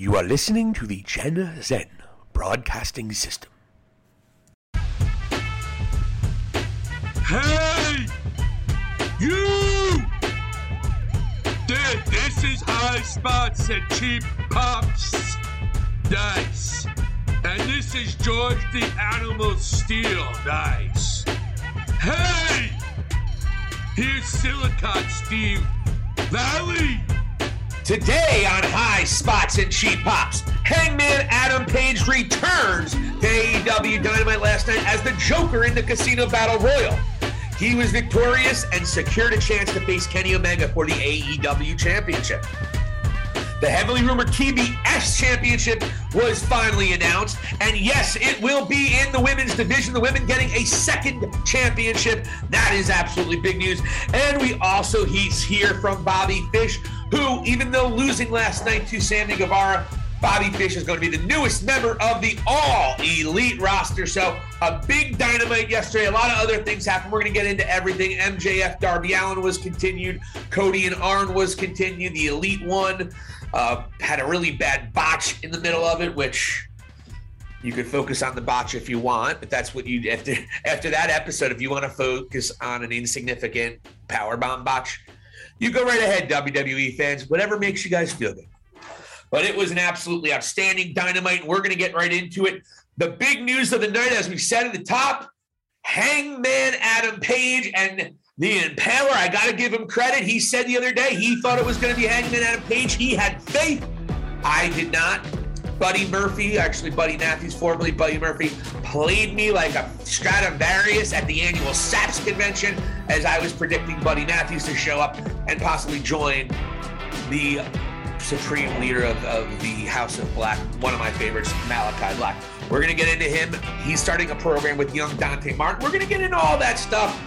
You are listening to the Gen Zen Broadcasting System. Hey! You! Dude, this is high spots and cheap pops. Nice. And this is George the Animal Steele. Nice. Hey! Here's Silicon Steve Valli. Today on High Spots and Cheap Pops, Hangman Adam Page returns to AEW Dynamite last night as the Joker in the Casino Battle Royale. He was victorious and secured a chance to face Kenny Omega for the AEW Championship. The heavily rumored TBS Championship was finally announced, and yes, it will be in the women's division. The women getting a second championship. That is absolutely big news. And we also he's here from Bobby Fish, who, even though losing last night to Sammy Guevara, Bobby Fish is going to be the newest member of the All Elite roster. So, a big dynamite yesterday. A lot of other things happened. We're going to get into everything. MJF Darby Allin was continued. Cody and Arn was continued. The Elite one uh, had a really bad botch in the middle of it, which you could focus on the botch if you want, but that's what you after after that episode. If you want to focus on an insignificant power bomb botch, you go right ahead, WWE fans. Whatever makes you guys feel good. But it was an absolutely outstanding dynamite. And we're going to get right into it. The big news of the night, as we said at the top, Hangman Adam Page and the Impaler. I got to give him credit. He said the other day he thought it was going to be Hangman Adam Page. He had faith. I did not. Buddy Murphy, actually Buddy Matthews, formerly Buddy Murphy, played me like a Stradivarius at the annual SAPS convention as I was predicting Buddy Matthews to show up and possibly join the supreme leader of, of the House of Black, one of my favorites, Malachi Black. We're going to get into him. He's starting a program with young Dante Martin. We're going to get into all that stuff.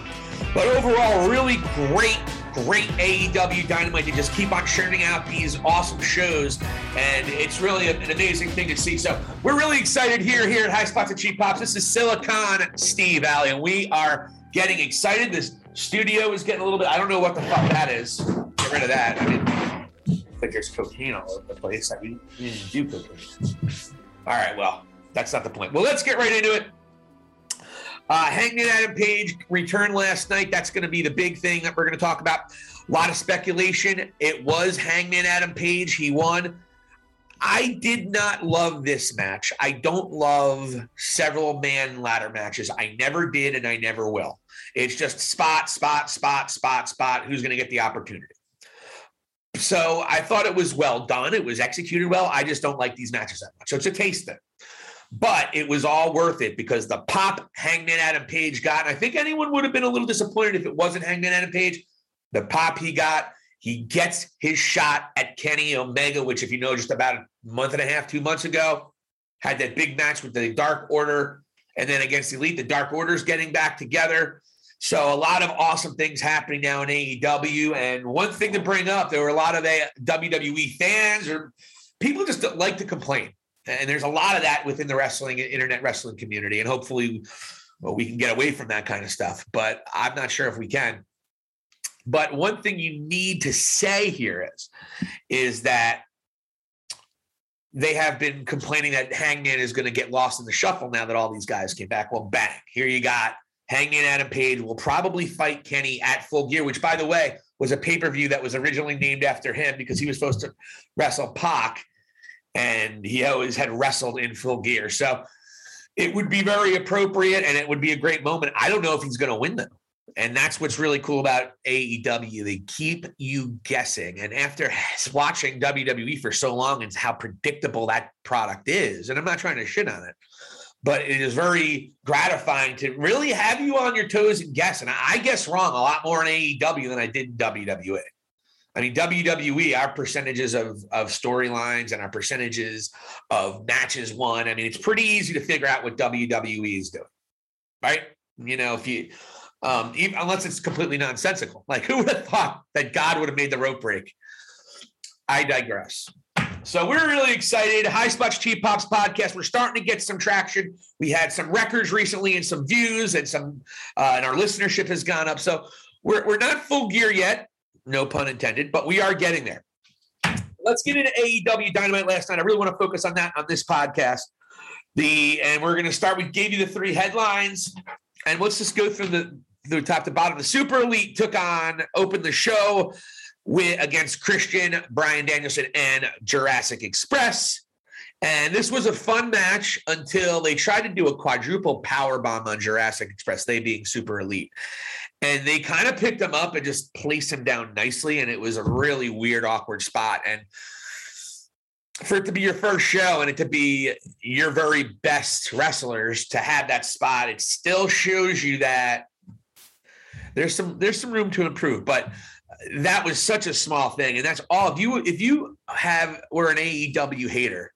But overall, really great, great AEW Dynamite to just keep on churning out these awesome shows. And it's really an amazing thing to see. So we're really excited here, here at High Spots and Cheap Pops. This is Silicon Steve Valli, and we are getting excited. This studio is getting a little bit, I don't know what the fuck that is. Get rid of that. I mean, like there's cocaine all over the place. I mean, you do cocaine. All right, well, that's not the point. Well, let's get right into it. Uh, Hangman Adam Page returned last night. That's going to be the big thing that we're going to talk about. A lot of speculation. It was Hangman Adam Page. He won. I did not love this match. I don't love several man ladder matches. I never did, and I never will. It's just spot, spot, spot, spot, spot. Who's going to get the opportunity? So I thought it was well done. It was executed well. I just don't like these matches that much. So it's a taste thing. But it was all worth it because the pop Hangman Adam Page got, and I think anyone would have been a little disappointed if it wasn't Hangman Adam Page. The pop he got, he gets his shot at Kenny Omega, which, if you know, just about a month and a half, two months ago, had that big match with the Dark Order. And then against Elite, the Dark Order's getting back together. So a lot of awesome things happening now in AEW. And one thing to bring up, there were a lot of WWE fans or people just like to complain. And there's a lot of that within the wrestling internet wrestling community. And hopefully well, we can get away from that kind of stuff. But I'm not sure if we can. But one thing you need to say here is, is that they have been complaining that Hangman is going to get lost in the shuffle now that all these guys came back. Well, bang, here you got Hangman Adam Page will probably fight Kenny at Full Gear, which, by the way, was a pay per view that was originally named after him because he was supposed to wrestle Pac, and he always had wrestled in Full Gear. So it would be very appropriate, and it would be a great moment. I don't know if he's going to win though, and that's what's really cool about AEW. They keep you guessing, and after watching WWE for so long and how predictable that product is, and I'm not trying to shit on it but it is very gratifying to really have you on your toes and guess. And I guess wrong a lot more in AEW than I did in WWE. I mean, WWE, our percentages of, of storylines and our percentages of matches won. I mean, it's pretty easy to figure out what WWE is doing, right? You know, if you, um, even, unless it's completely nonsensical. Like, who would have thought that God would have made the rope break? I digress. So we're really excited. High Spots Cheap Pops podcast. We're starting to get some traction. We had some records recently and some views and some, uh, and our listenership has gone up. So we're, we're not full gear yet, no pun intended, but we are getting there. let's get into AEW Dynamite last night. I really want to focus on that on this podcast. The and we're going to start. We gave you the three headlines, and let's just go through the the top to bottom. The Super Elite took on, opened the show with against Christian, Bryan Danielson, and Jurassic Express. And this was a fun match until they tried to do a quadruple power bomb on Jurassic Express, they being super elite. And they kind of picked him up and just placed him down nicely. And it was a really weird, awkward spot. And for it to be your first show and it to be your very best wrestlers to have that spot, it still shows you that there's some there's some room to improve. But that was such a small thing, and that's all. If you if you have were an AEW hater,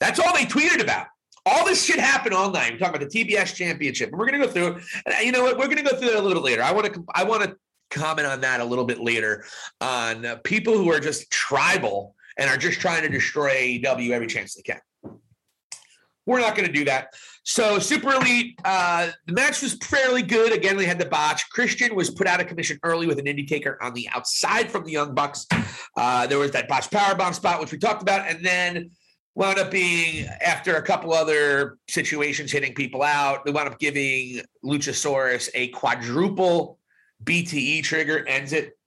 that's all they tweeted about. All this shit happened all night. We're talking about the TBS championship. And we're gonna go through and you know what? We're gonna go through that a little later. I want to I want to comment on that a little bit later on people who are just tribal and are just trying to destroy AEW every chance they can. We're not going to do that. So Super Elite, uh, the match was fairly good. Again, they had the botch. Christian was put out of commission early with an Indytaker on the outside from the Young Bucks. Uh, there was that botch power bomb spot, which we talked about, and then wound up being after a couple other situations hitting people out. They wound up giving Luchasaurus a quadruple BTE trigger, ends it.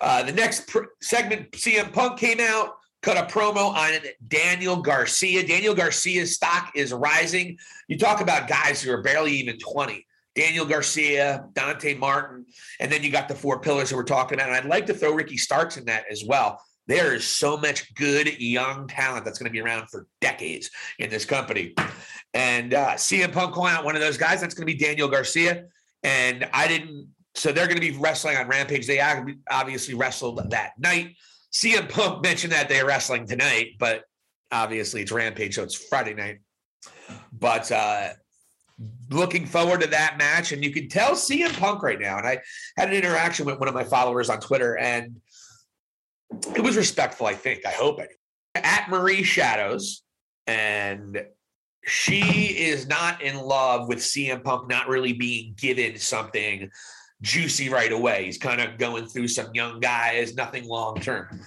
Uh, the next pr- segment, CM Punk came out cut a promo on Daniel Garcia. Daniel Garcia's stock is rising. You talk about guys who are barely even 20. Daniel Garcia, Dante Martin, and then you got the four pillars that we're talking about. And I'd like to throw Ricky Starks in that as well. There is so much good young talent that's going to be around for decades in this company. And uh, CM Punk calling out one of those guys, that's going to be Daniel Garcia. And I didn't, so they're going to be wrestling on Rampage. They obviously wrestled that night. CM Punk mentioned that they're wrestling tonight, but obviously it's Rampage, so it's Friday night. But uh, looking forward to that match. And you can tell CM Punk right now. And I had an interaction with one of my followers on Twitter, and it was respectful, I think. I hope it. At Marie Shadows, and she is not in love with CM Punk not really being given something juicy right away. He's kind of going through some young guys, nothing long term.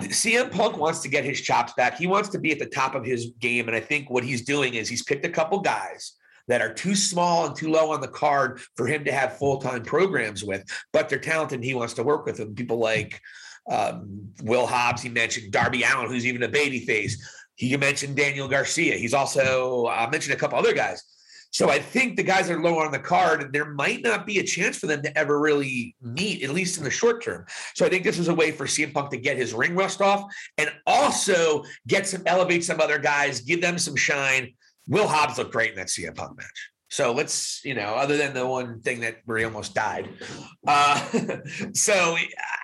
CM Punk wants to get his chops back. He wants to be at the top of his game. And I think what he's doing is he's picked a couple guys that are too small and too low on the card for him to have full time programs with, but they're talented and he wants to work with them. People like um, Will Hobbs, he mentioned Darby Allin, who's even a baby face. He mentioned Daniel Garcia. He's also uh, mentioned a couple other guys. So I think the guys are low on the card, and there might not be a chance for them to ever really meet, at least in the short term. So I think this was a way for CM Punk to get his ring rust off and also get some elevate some other guys, give them some shine. Will Hobbs looked great in that CM Punk match. So let's, you know, other than the one thing that where he almost died. Uh, so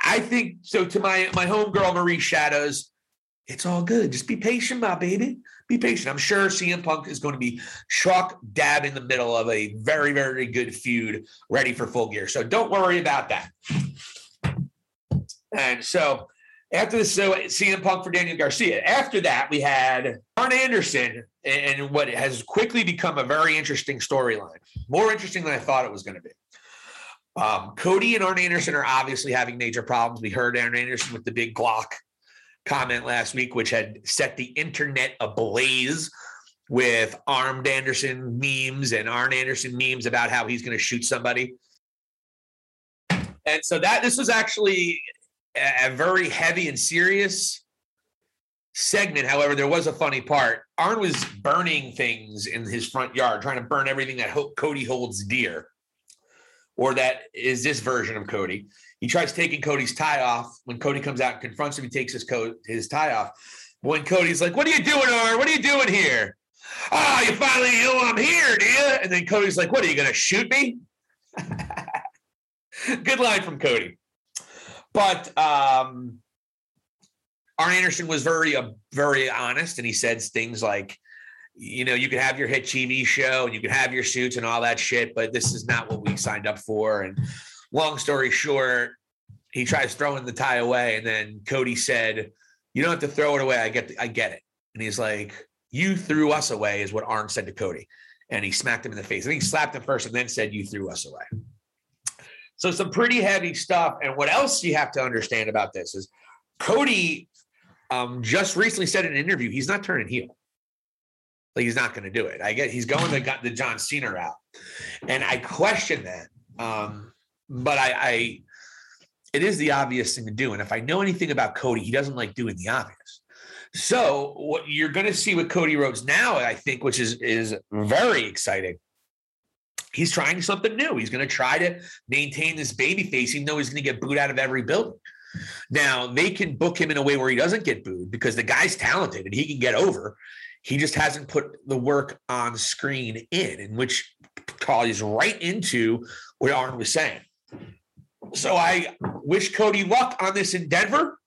I think so to my my homegirl Marie Shadows, it's all good. Just be patient, my baby be patient. I'm sure CM Punk is going to be chalk dab in the middle of a very, very good feud ready for full gear. So don't worry about that. And so after this, so CM Punk for Daniel Garcia. After that, we had Arn Anderson and what has quickly become a very interesting storyline. More interesting than I thought it was going to be. Um, Cody and Arn Anderson are obviously having major problems. We heard Arn Anderson with the big Glock comment last week, which had set the internet ablaze with Armed Anderson memes and Arn Anderson memes about how he's going to shoot somebody. And so that this was actually a very heavy and serious segment. However, there was a funny part. Arn was burning things in his front yard, trying to burn everything that Cody holds dear, or that is this version of Cody. He tries taking Cody's tie off. When Cody comes out and confronts him, he takes his coat, his tie off. When Cody's like, "What are you doing, Arn? What are you doing here?" Oh, you finally know I'm here, do you? And then Cody's like, "What are you going to shoot me?" Good line from Cody. But um, Arn Anderson was very, uh, very honest, and he said things like, "You know, you can have your hit TV show, and you can have your suits and all that shit, but this is not what we signed up for." And long story short, he tries throwing the tie away, and then Cody said, "You don't have to throw it away. I get, the, I get it." And he's like, "You threw us away," is what Arn said to Cody, and he smacked him in the face. I think he slapped him first, and then said, "You threw us away." So some pretty heavy stuff. And what else you have to understand about this is Cody um, just recently said in an interview he's not turning heel. Like he's not going to do it. I get he's going to the the John Cena route, and I question that. Um, but I, I, it is the obvious thing to do. And if I know anything about Cody, he doesn't like doing the obvious. So what you're going to see with Cody Rhodes now, I think, which is is very exciting. He's trying something new. He's going to try to maintain this baby face, even though he's going to get booed out of every building. Now they can book him in a way where he doesn't get booed because the guy's talented and he can get over. He just hasn't put the work on screen in, in which ties right into what Arn was saying. So I wish Cody luck on this in Denver.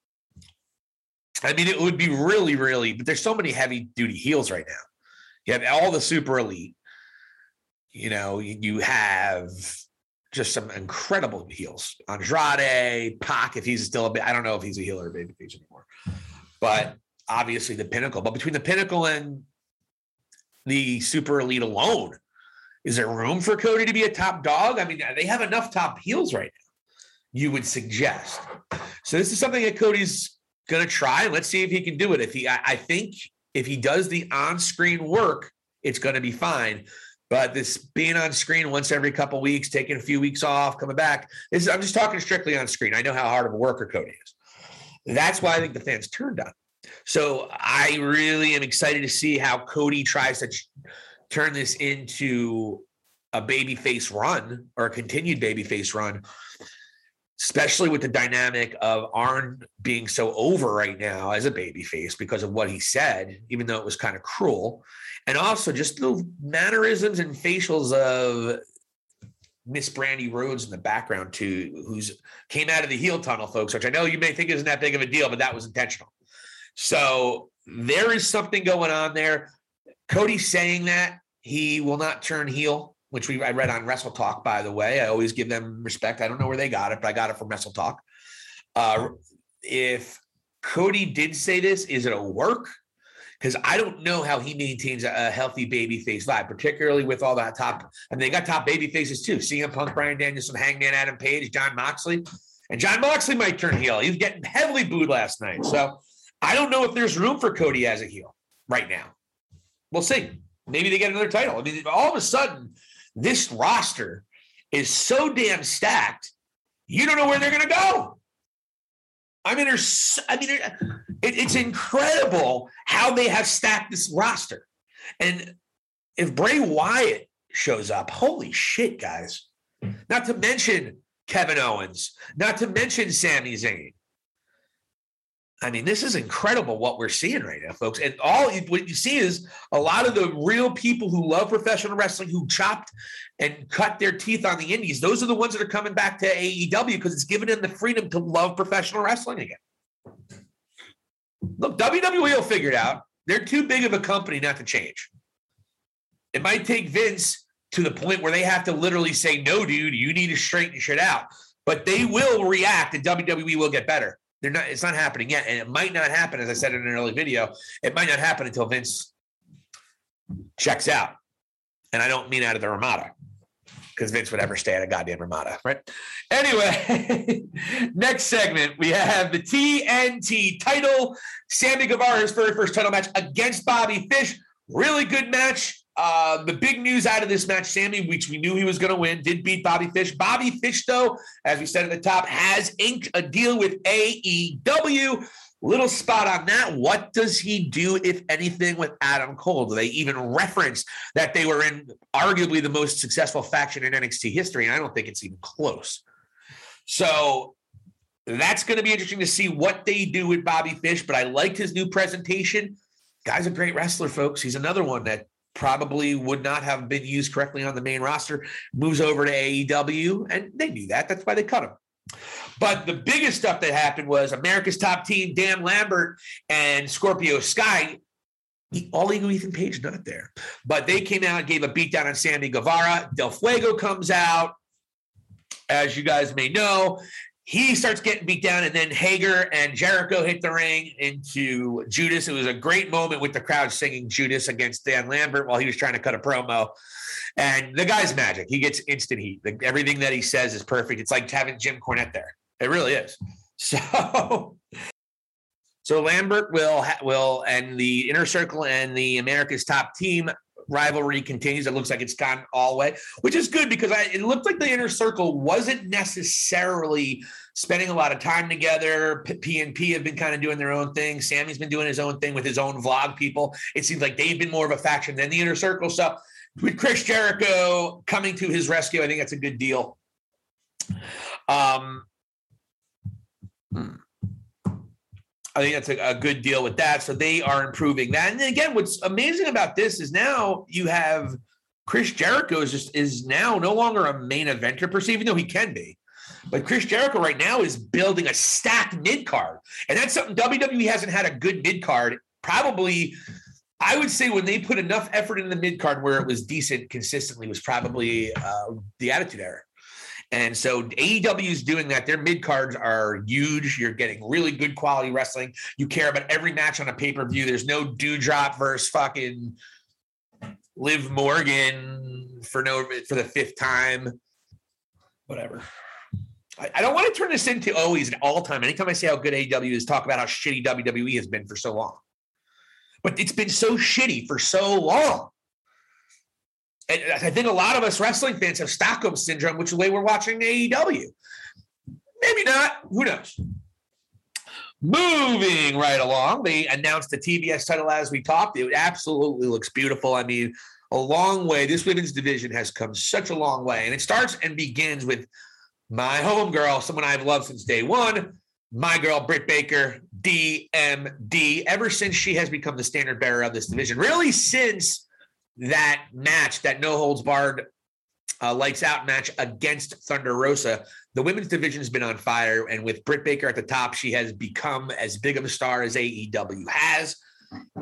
I mean, it would be really, really, but there's so many heavy duty heels right now. You have all the super elite. You know, you have just some incredible heels. Andrade, Pac, if he's still a bit, I don't know if he's a heel or a babyface anymore. But obviously the pinnacle. But between the pinnacle and the super elite alone, is there room for Cody to be a top dog? I mean, they have enough top heels right now, you would suggest. So this is something that Cody's gonna try. Let's see if he can do it. If he I, I think if he does the on-screen work, it's gonna be fine. But this being on screen once every couple weeks, taking a few weeks off, coming back. This is, I'm just talking strictly on screen. I know how hard of a worker Cody is. That's why I think the fans turned on. So I really am excited to see how Cody tries to ch- turn this into a babyface run or a continued babyface run, especially with the dynamic of Arn being so over right now as a babyface because of what he said, even though it was kind of cruel and also just the mannerisms and facials of Miss Brandi Rhodes in the background too, who's came out of the heel tunnel, folks, which I know you may think isn't that big of a deal, but that was intentional. So there is something going on there. Cody saying that he will not turn heel, which we I read on Wrestle Talk, by the way. I always give them respect. I don't know where they got it, but I got it from Wrestle Talk. Uh, if Cody did say this, is it a work? because I don't know how he maintains a, healthy baby face vibe, particularly with all that top. And they got top baby faces too: CM Punk, Bryan Danielson, Hangman Adam Page, Jon Moxley, and Jon Moxley might turn heel. He's getting heavily booed last night, so I don't know if there's room for Cody as a heel right now. We'll see. Maybe they get another title. I mean, all of a sudden, this roster is so damn stacked. You don't know where they're going to go. I mean, there's, I mean, it, it's incredible how they have stacked this roster. And if Bray Wyatt shows up, holy shit, guys. Not to mention Kevin Owens, not to mention Sami Zayn. I mean, this is incredible what we're seeing right now, folks. And all what you see is a lot of the real people who love professional wrestling, who chopped and cut their teeth on the indies. Those are the ones that are coming back to AEW because it's given them the freedom to love professional wrestling again. Look, WWE will figure it out. They're too big of a company not to change. It might take Vince to the point where they have to literally say, no, dude, you need to straighten shit out. But they will react and WWE will get better. They're not, it's not happening yet. And it might not happen, as I said in an early video, it might not happen until Vince checks out. And I don't mean out of the Ramada because Vince would ever stay at a goddamn Ramada, right? Anyway, next segment, we have the TNT title. Sammy Guevara's very first title match against Bobby Fish. Really good match. Uh, the big news out of this match, Sammy, which we knew he was going to win, did beat Bobby Fish. Bobby Fish, though, as we said at the top, has inked a deal with AEW. Little spot on that. What does he do, if anything, with Adam Cole? Do they even reference that they were in arguably the most successful faction in NXT history? And I don't think it's even close. So that's going to be interesting to see what they do with Bobby Fish. But I liked his new presentation. Guy's a great wrestler, folks. He's another one that probably would not have been used correctly on the main roster, moves over to AEW, and they knew that. That's why they cut him. But the biggest stuff that happened was America's top team, Dan Lambert and Scorpio Sky. All ego Ethan Page not there, but they came out and gave a beatdown on Sammy Guevara. Del Fuego comes out, as you guys may know, he starts getting beat down, and then Hager and Jericho hit the ring into Judas. It was a great moment with the crowd singing Judas against Dan Lambert while he was trying to cut a promo. And the guy's magic. He gets instant heat. everything that he says is perfect. It's like having Jim Cornette there. It really is. So, So Lambert will will and the inner circle and the America's top team rivalry continues. It looks like it's gone all the way, which is good because I, it looked like the inner circle wasn't necessarily spending a lot of time together. P and P have been kind of doing their own thing. Sammy's been doing his own thing with his own vlog people. It seems like they've been more of a faction than the inner circle. So with Chris Jericho coming to his rescue, I think that's a good deal. Um, hmm. I think that's a, a, good deal with that. So they are improving that. And again, what's amazing about this is now you have Chris Jericho is just is now no longer a main eventer per se, even though he can be. But Chris Jericho right now is building a stacked mid card, and that's something WWE hasn't had a good mid card. Probably, I would say when they put enough effort in the mid card where it was decent consistently was probably uh, the Attitude Era. And so AEW is doing that. Their mid cards are huge. You're getting really good quality wrestling. You care about every match on a pay per view. There's no Doudrop versus fucking Liv Morgan for no for the fifth time. Whatever. I, don't want to turn this into always an all time. Anytime I say how good AEW is, talk about how shitty WWE has been for so long. But it's been so shitty for so long. And I think a lot of us wrestling fans have Stockholm syndrome, which is the way we're watching AEW. Maybe not. Who knows? Moving right along, they announced the TBS title as we talked. It absolutely looks beautiful. I mean, a long way. This women's division has come such a long way. And it starts and begins with my home girl, someone I've loved since day one, my girl, Britt Baker, DMD, ever since she has become the standard bearer of this division. Really, since that match, that no holds barred uh, lights out match against Thunder Rosa. The women's division has been on fire, and with Britt Baker at the top, she has become as big of a star as AEW has.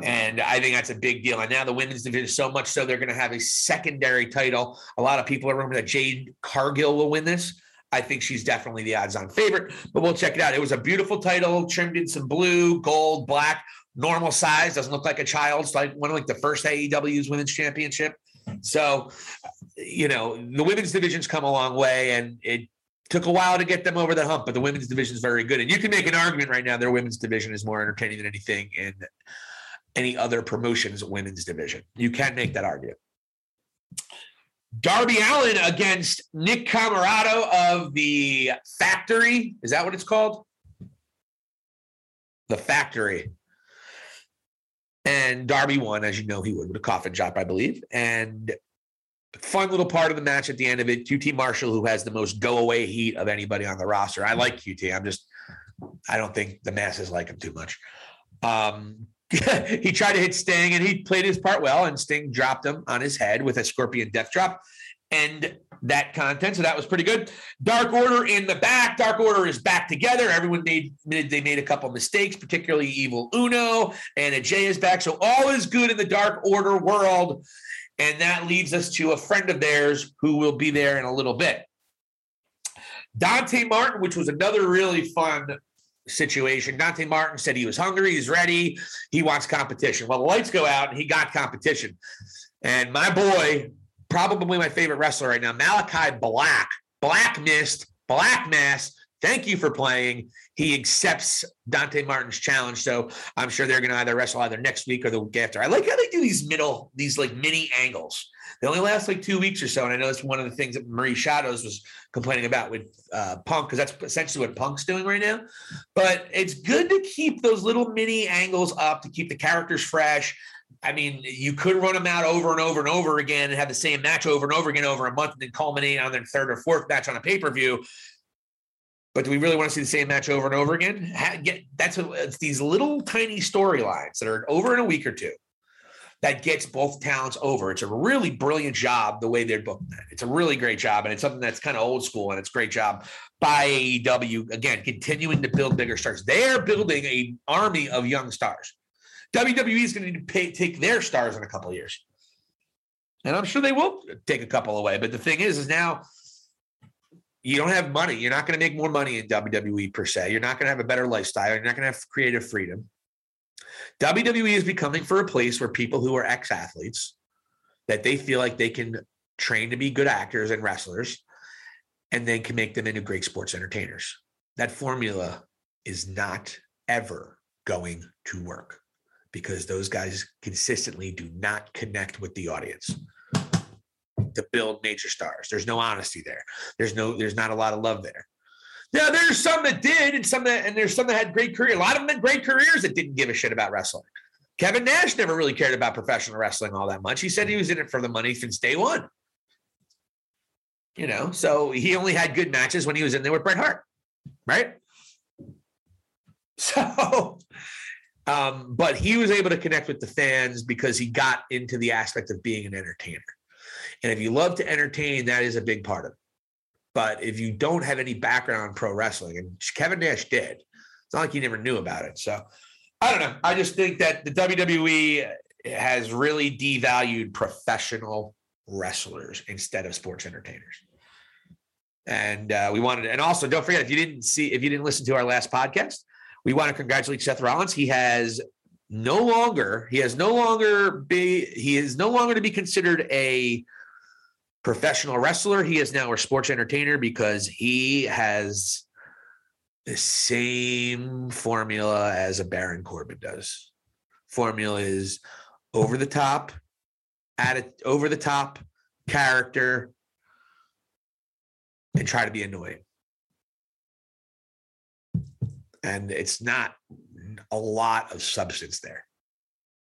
And I think that's a big deal. And now the women's division, so much so they're going to have a secondary title. A lot of people are remember that Jade Cargill will win this. I think she's definitely the odds on favorite, but we'll check it out. It was a beautiful title, trimmed in some blue, gold, black normal size, doesn't look like a child's like one of like the first AEW's women's championship. So, you know, the women's division's come a long way and it took a while to get them over the hump, but the women's division is very good. And you can make an argument right now their women's division is more entertaining than anything in any other promotions women's division. You can make that argument. Darby Allin against Nick Comoroto of the Factory. Is that what it's called? The Factory. And Darby won, as you know he would, with a coffin drop, I believe. And fun little part of the match at the end of it. QT Marshall, who has the most go away heat of anybody on the roster. I like QT. I'm just, I don't think the masses like him too much. Um, he tried to hit Sting and he played his part well, and Sting dropped him on his head with a scorpion death drop. And that content. So that was pretty good. Dark Order in the back. Dark Order is back together. Everyone made they made a couple mistakes, particularly Evil Uno and Ajay is back. So all is good in the Dark Order world. And that leads us to a friend of theirs who will be there in a little bit. Dante Martin, which was another really fun situation. Dante Martin said he was hungry, he's ready, he wants competition. Well, the lights go out and he got competition. And my boy, probably my favorite wrestler right now, Malachi Black. Black Mist, Black Mass. Thank you for playing. He accepts Dante Martin's challenge. So I'm sure they're going to either wrestle either next week or the week after. I like how they do these middle, these like mini angles. They only last like two weeks or so. And I know that's one of the things that Marie Shadows was complaining about with uh, Punk, because that's essentially what Punk's doing right now. But it's good to keep those little mini angles up to keep the characters fresh. I mean, you could run them out over and over and over again and have the same match over and over again over a month and then culminate on their third or fourth match on a pay per view. But do we really want to see the same match over and over again? Get, that's it's these little tiny storylines that are over in a week or two that gets both talents over. It's a really brilliant job the way they're booking that. It's a really great job, and it's something that's kind of old school, and it's a great job by AEW. Again, continuing to build bigger stars. They're building a army of young stars. WWE is going to need to pay, take their stars in a couple of years. And I'm sure they will take a couple away. But the thing is, is now you don't have money. You're not going to make more money in WWE per se. You're not going to have a better lifestyle. You're not going to have creative freedom. WWE is becoming for a place where people who are ex athletes that they feel like they can train to be good actors and wrestlers and then can make them into great sports entertainers. That formula is not ever going to work because those guys consistently do not connect with the audience to build major stars. There's no honesty there. There's no, there's not a lot of love there. Now there's some that did, and some that, and there's some that had great career. A lot of them had great careers that didn't give a shit about wrestling. Kevin Nash never really cared about professional wrestling all that much. He said he was in it for the money since day one. You know, so he only had good matches when he was in there with Bret Hart, right? So, um, but he was able to connect with the fans because he got into the aspect of being an entertainer. And if you love to entertain, that is a big part of it. But if you don't have any background on pro wrestling, and Kevin Nash did, it's not like he never knew about it. So I don't know. I just think that the WWE has really devalued professional wrestlers instead of sports entertainers. And uh, we wanted, and also don't forget if you didn't see, if you didn't listen to our last podcast, we want to congratulate Seth Rollins. He has no longer, he has no longer be, he is no longer to be considered a professional wrestler. He is now a sports entertainer because he has the same formula as a Baron Corbin does. Formula is over the top, at it over the top character, and try to be annoying. And it's not a lot of substance there.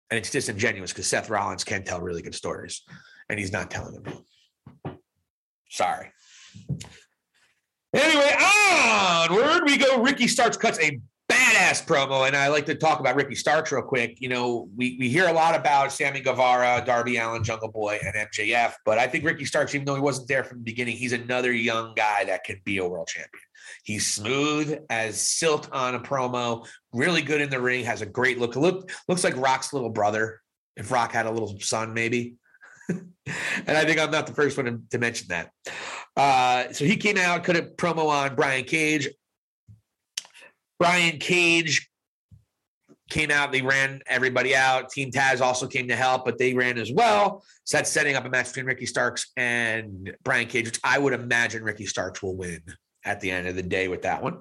And it's disingenuous because Seth Rollins can tell really good stories, and he's not telling them. Sorry. Anyway, onward we go. Ricky Starks cuts a badass promo, and I like to talk about Ricky Starks real quick. You know, we, we hear a lot about Sammy Guevara, Darby Allin, Jungle Boy, and MJF, but I think Ricky Starks, even though he wasn't there from the beginning, he's another young guy that can be a world champion. He's smooth as silk on a promo, really good in the ring, has a great look. Look looks like Rock's little brother. If Rock had a little son, maybe. and I think I'm not the first one to, mention that. Uh, so he came out, cut a promo on Brian Cage. Brian Cage came out, they ran everybody out. Team Taz also came to help, but they ran as well. So that's setting up a match between Ricky Starks and Brian Cage, which I would imagine Ricky Starks will win at the end of the day with that one.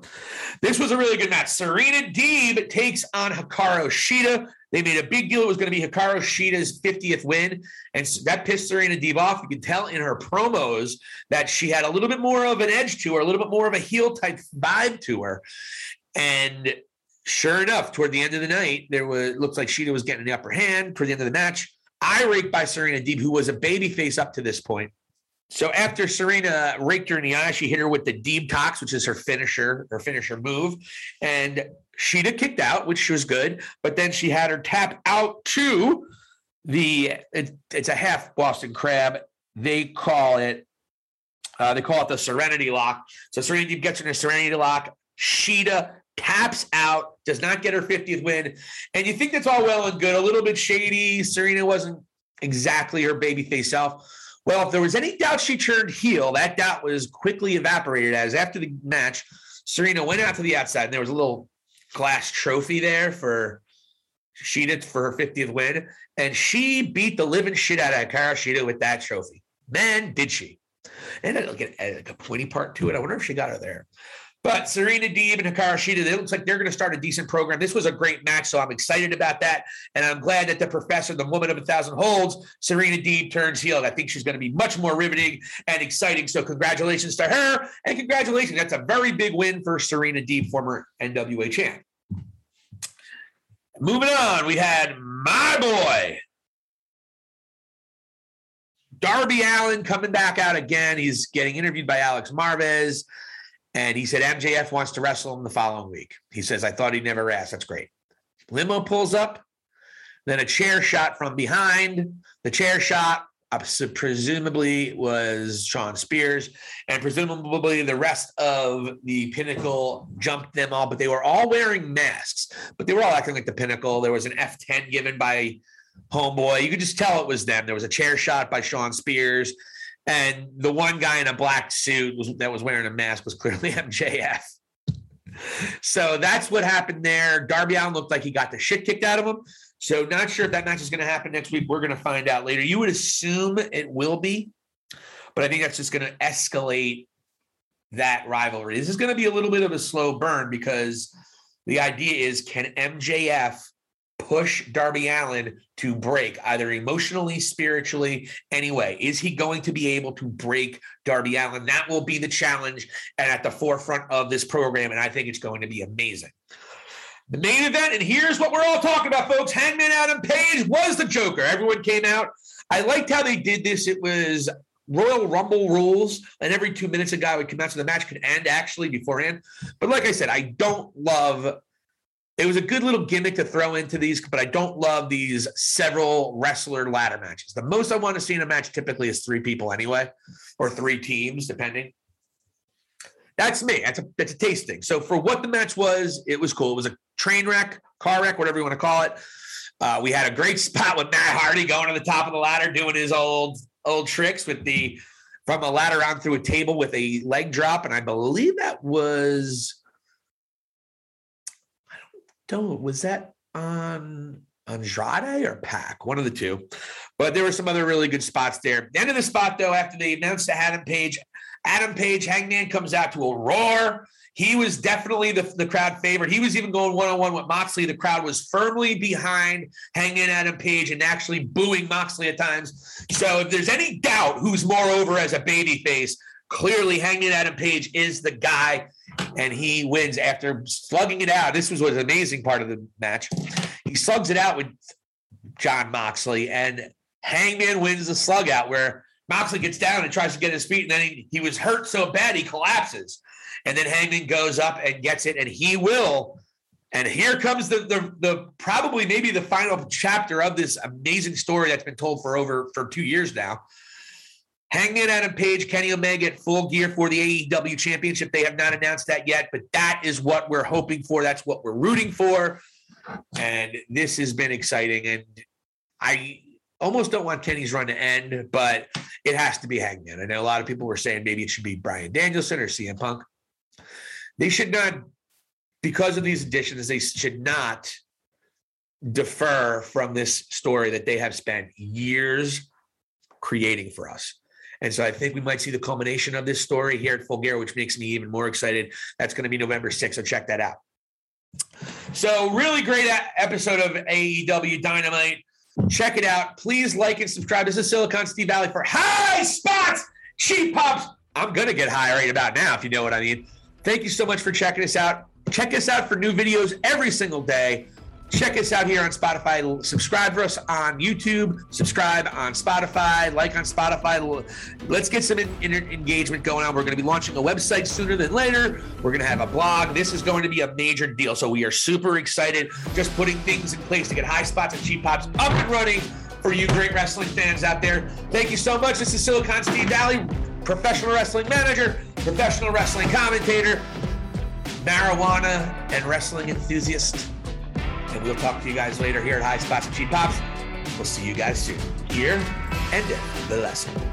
This was a really good match. Serena Deeb takes on Hikaru Shida. They made a big deal. It was going to be Hikaru Shida's 50th win. And that pissed Serena Deeb off. You can tell in her promos that she had a little bit more of an edge to her, a little bit more of a heel type vibe to her. And sure enough, toward the end of the night, there was looks like Shida was getting the upper hand toward the end of the match. I raked by Serena Deeb, who was a baby face up to this point. So after Serena raked her in the eye, she hit her with the Deeb Tox, which is her finisher, her finisher move. And Shida kicked out, which was good. But then she had her tap out to the, it, it's a half Boston crab. They call it, uh, they call it the Serenity Lock. So Serena Deeb gets in a Serenity Lock. Shida taps out, does not get her 50th win. And you think that's all well and good, a little bit shady. Serena wasn't exactly her babyface self. Well, if there was any doubt she turned heel, that doubt was quickly evaporated as after the match, Serena went out to the outside and there was a little glass trophy there for Shida for her 50th win. And she beat the living shit out of Hikaru Shida with that trophy. Man, did she. And uh, it'll get uh, a pointy part to it. I wonder if she got her there. But Serena Deeb and Hikaru Shida, it looks like they're going to start a decent program. This was a great match, so I'm excited about that. And I'm glad that the professor, the woman of a thousand holds, Serena Deeb turns heel. I think she's going to be much more riveting and exciting. So congratulations to her. And congratulations. That's a very big win for Serena Deeb, former NWA champ. Moving on, we had my boy, Darby Allin coming back out again. He's getting interviewed by Alex Marvez. And he said MJF wants to wrestle him the following week. He says, I thought he'd never asked. That's great. Limo pulls up, then a chair shot from behind. The chair shot uh, presumably was Shawn Spears, and presumably the rest of the Pinnacle jumped them all, but they were all wearing masks, but they were all acting like the Pinnacle. There was an F10 given by Homeboy. You could just tell it was them. There was a chair shot by Shawn Spears. And the one guy in a black suit was, that was wearing a mask was clearly MJF. So that's what happened there. Darby Allin looked like he got the shit kicked out of him. So not sure if that match is going to happen next week. We're going to find out later. You would assume it will be, but I think that's just going to escalate that rivalry. This is going to be a little bit of a slow burn because The idea is can MJF push Darby Allin to break either emotionally, spiritually, anyway? Is he going to be able to break Darby Allin? That will be the challenge and at the forefront of this program. And I think it's going to be amazing. The main event, and here's what we're all talking about, folks. Hangman Adam Page was the Joker. Everyone came out. I liked how they did this. It was Royal Rumble rules, and every two minutes a guy would come out, so the match could end actually beforehand. But like I said, I don't love. It was a good little gimmick to throw into these, but I don't love these several wrestler ladder matches. The most I want to see in a match typically is three people anyway, or three teams, depending. That's me. That's a that's a tasting. So for what the match was, it was cool. It was a train wreck, car wreck, whatever you want to call it. Uh, we had a great spot with Matt Hardy going to the top of the ladder, doing his old old tricks with the from a ladder on through a table with a leg drop, and I believe that was don't was that on Andrade or Pac, one of the two. But there were some other really good spots there. The end of the spot, though, after they announced Adam Page, Adam Page, Hangman comes out to a roar. He was definitely the, the crowd favorite. He was even going one on one with Moxley. The crowd was firmly behind Hangman Adam Page and actually booing Moxley at times. So if there's any doubt who's more over as a baby face, clearly Hangman Adam Page is the guy, and he wins after slugging it out. This was was an amazing part of the match. He slugs it out with Jon Moxley, and Hangman wins the slug out where Moxley gets down and tries to get his feet, and then he, he was hurt so bad he collapses. And then Hangman goes up and gets it, and he will. And here comes the, the the probably maybe the final chapter of this amazing story that's been told for over for two years now. Hangman Adam Page, Kenny Omega at full gear for the AEW championship. They have not announced that yet, but that is what we're hoping for. That's what we're rooting for. And this has been exciting. And I almost don't want Kenny's run to end, but it has to be Hangman. I know a lot of people were saying maybe it should be Bryan Danielson or CM Punk. They should not, because of these additions, they should not defer from this story that they have spent years creating for us. And so I think we might see the culmination of this story here at Full Gear, which makes me even more excited. That's going to be November 6th. So check that out. So, really great episode of AEW Dynamite. Check it out. Please like and subscribe. This is Silicon Steve Valli for high spots, cheap pops. I'm going to get high right about now, if you know what I mean. Thank you so much for checking us out. Check us out for new videos every single day. Check us out here on Spotify. Subscribe for us on YouTube. Subscribe on Spotify. Like on Spotify. Let's get some in, in engagement going on. We're going to be launching a website sooner than later. We're going to have a blog. This is going to be a major deal. So we are super excited. Just putting things in place to get high spots and cheap pops up and running for you great wrestling fans out there. Thank you so much. This is Silicon Steve Valli, professional wrestling manager, professional wrestling commentator, marijuana and wrestling enthusiast. And we'll talk to you guys later here at High Spots and Cheap Pops. We'll see you guys soon here and the lesson.